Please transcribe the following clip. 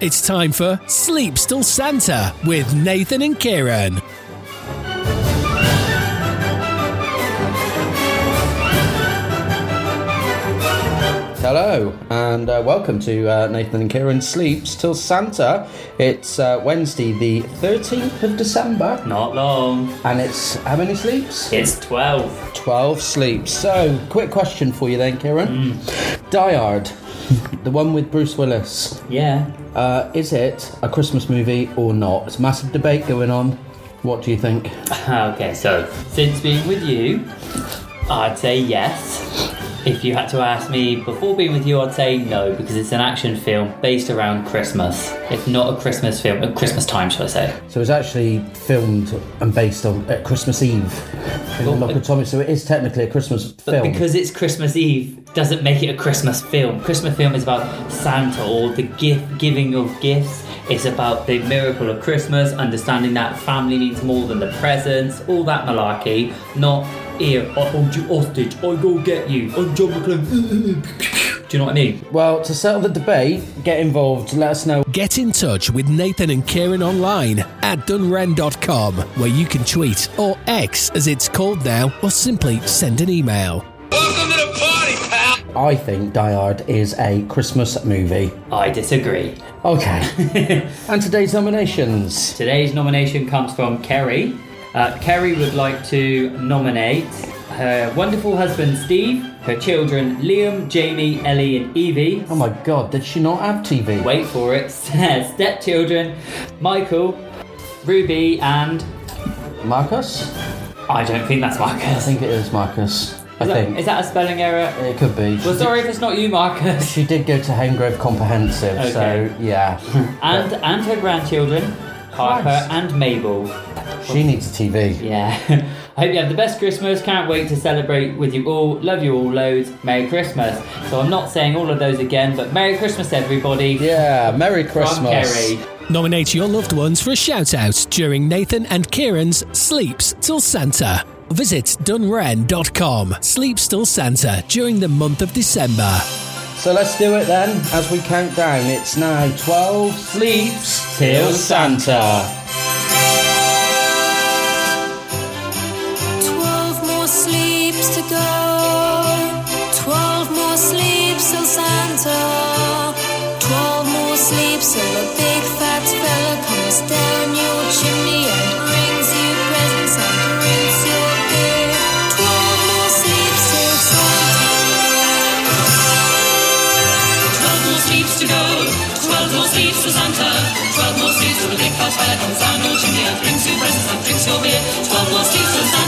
It's time for Sleeps Till Santa with Nathan and Keiran. Hello and uh, welcome to uh, Nathan and Keiran Sleeps Till Santa. It's uh, Wednesday, the 13th of December, Not long. and it's how many sleeps? It's 12. 12 sleeps. So, quick question for you then, Keiran. Die Hard, the one with Bruce Willis, Yeah. uh, is it a Christmas movie or not? It's a massive debate going on. What do you think? Okay, so since being with you, I'd say yes. If you had to ask me before being with you, I'd say no because it's an action film based around Christmas. It's not a Christmas film, at Christmas time, shall I say? So it's actually filmed and based on uh, Christmas Eve in the Well, Nakatomi. So it is technically a Christmas But film. because it's Christmas Eve doesn't make it a Christmas film. Christmas film is about Santa or the gift giving of gifts. It's about the miracle of Christmas, understanding that family means more than the presents, all that malarkey. Not here, I hold you hostage, I go get you, I'm John McClane. Do you know what I mean? Well, to settle the debate, get involved. Let us know. Get in touch with Nathan and Keiran online at DunnWrenn.com, where you can tweet or X as it's called now, or simply send an email. Welcome to the party, pal. I think Die Hard is a Christmas movie. I disagree. Okay. and today's nominations. Today's nomination comes from Kerry. Uh, Kerry would like to nominate her wonderful husband Steve, her children Liam, Jamie, Ellie, and Evie. Oh my god, did she not have TV? Wait for it. Stepchildren, Michael, Ruby, and Marcus? I don't think that's Marcus. I think it is Marcus. I Is that, think. is that a spelling error? it could be. Well, She sorry if it's not you, Marcus. She did go to Hengrove Comprehensive, Okay. so yeah. And and her grandchildren, Harper Christ. and Mabel. she needs a TV. Yeah. I hope you have the best Christmas. Can't wait to celebrate with you all. Love you all loads. Merry Christmas. So I'm not saying all of those again, but Merry Christmas, everybody. Yeah, Merry From Christmas. Kerry. Nominate your loved ones for a shout out during Nathan and Keiran's Sleeps Till Santa. Visit DunnWrenn.com. Sleep Till Santa during the month of December. So let's do it then as we count down. It's now 12 sleeps till Santa. Twelve more sleeps to go. Twelve more sleeps till Santa. Twelve more sleeps till the big fat fella comes down your chimney your chimney and brings you presents and drinks your beer. Twelve.